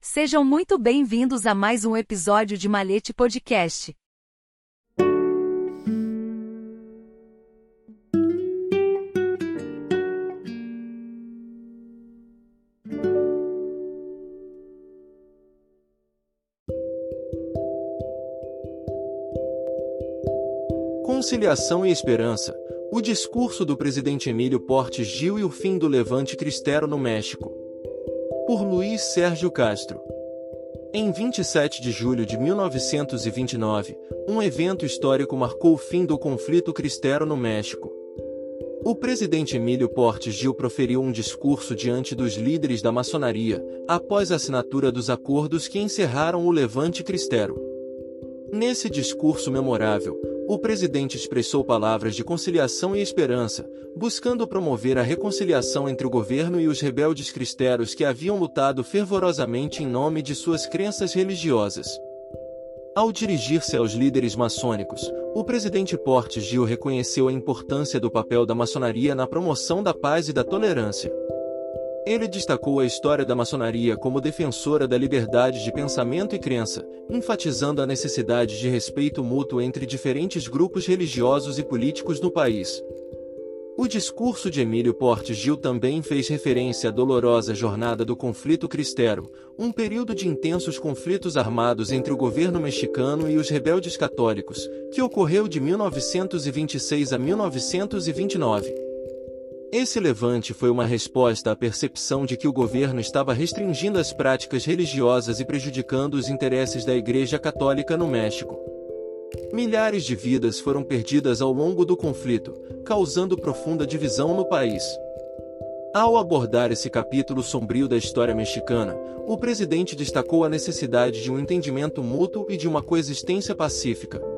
Sejam muito bem-vindos a mais um episódio de Malete Podcast. Conciliação e Esperança. O discurso do presidente Emílio Portes Gil e o fim do levante cristero no México. Por Luiz Sérgio Castro. Em 27 de julho de 1929, um evento histórico marcou o fim do conflito cristero no México. O presidente Emílio Portes Gil proferiu um discurso diante dos líderes da maçonaria, após a assinatura dos acordos que encerraram o levante cristero. Nesse discurso memorável, o presidente expressou palavras de conciliação e esperança, buscando promover a reconciliação entre o governo e os rebeldes cristãos que haviam lutado fervorosamente em nome de suas crenças religiosas. Ao dirigir-se aos líderes maçônicos, o presidente Portes Gil reconheceu a importância do papel da maçonaria na promoção da paz e da tolerância. Ele destacou a história da maçonaria como defensora da liberdade de pensamento e crença, enfatizando a necessidade de respeito mútuo entre diferentes grupos religiosos e políticos no país. O discurso de Emílio Portes Gil também fez referência à dolorosa jornada do conflito cristero, um período de intensos conflitos armados entre o governo mexicano e os rebeldes católicos, que ocorreu de 1926 a 1929. Esse levante foi uma resposta à percepção de que o governo estava restringindo as práticas religiosas e prejudicando os interesses da Igreja Católica no México. Milhares de vidas foram perdidas ao longo do conflito, causando profunda divisão no país. Ao abordar esse capítulo sombrio da história mexicana, o presidente destacou a necessidade de um entendimento mútuo e de uma coexistência pacífica.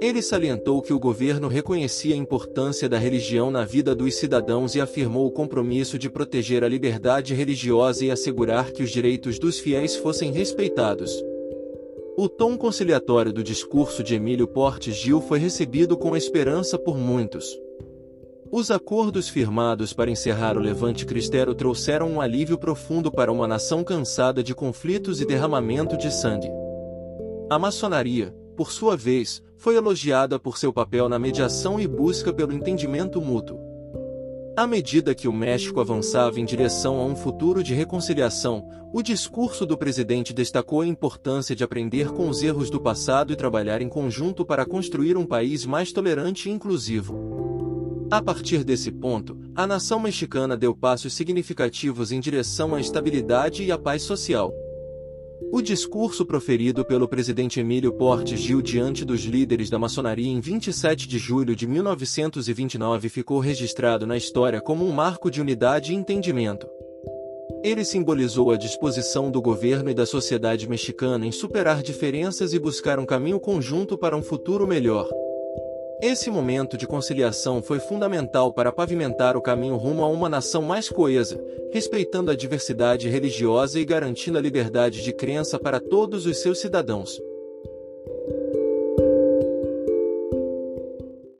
Ele salientou que o governo reconhecia a importância da religião na vida dos cidadãos e afirmou o compromisso de proteger a liberdade religiosa e assegurar que os direitos dos fiéis fossem respeitados. O tom conciliatório do discurso de Emílio Portes Gil foi recebido com esperança por muitos. Os acordos firmados para encerrar o levante cristero trouxeram um alívio profundo para uma nação cansada de conflitos e derramamento de sangue. A maçonaria, por sua vez, foi elogiada por seu papel na mediação e busca pelo entendimento mútuo. À medida que o México avançava em direção a um futuro de reconciliação, o discurso do presidente destacou a importância de aprender com os erros do passado e trabalhar em conjunto para construir um país mais tolerante e inclusivo. A partir desse ponto, a nação mexicana deu passos significativos em direção à estabilidade e à paz social. O discurso proferido pelo presidente Emílio Portes Gil diante dos líderes da maçonaria em 27 de julho de 1929 ficou registrado na história como um marco de unidade e entendimento. Ele simbolizou a disposição do governo e da sociedade mexicana em superar diferenças e buscar um caminho conjunto para um futuro melhor. Esse momento de conciliação foi fundamental para pavimentar o caminho rumo a uma nação mais coesa, respeitando a diversidade religiosa e garantindo a liberdade de crença para todos os seus cidadãos.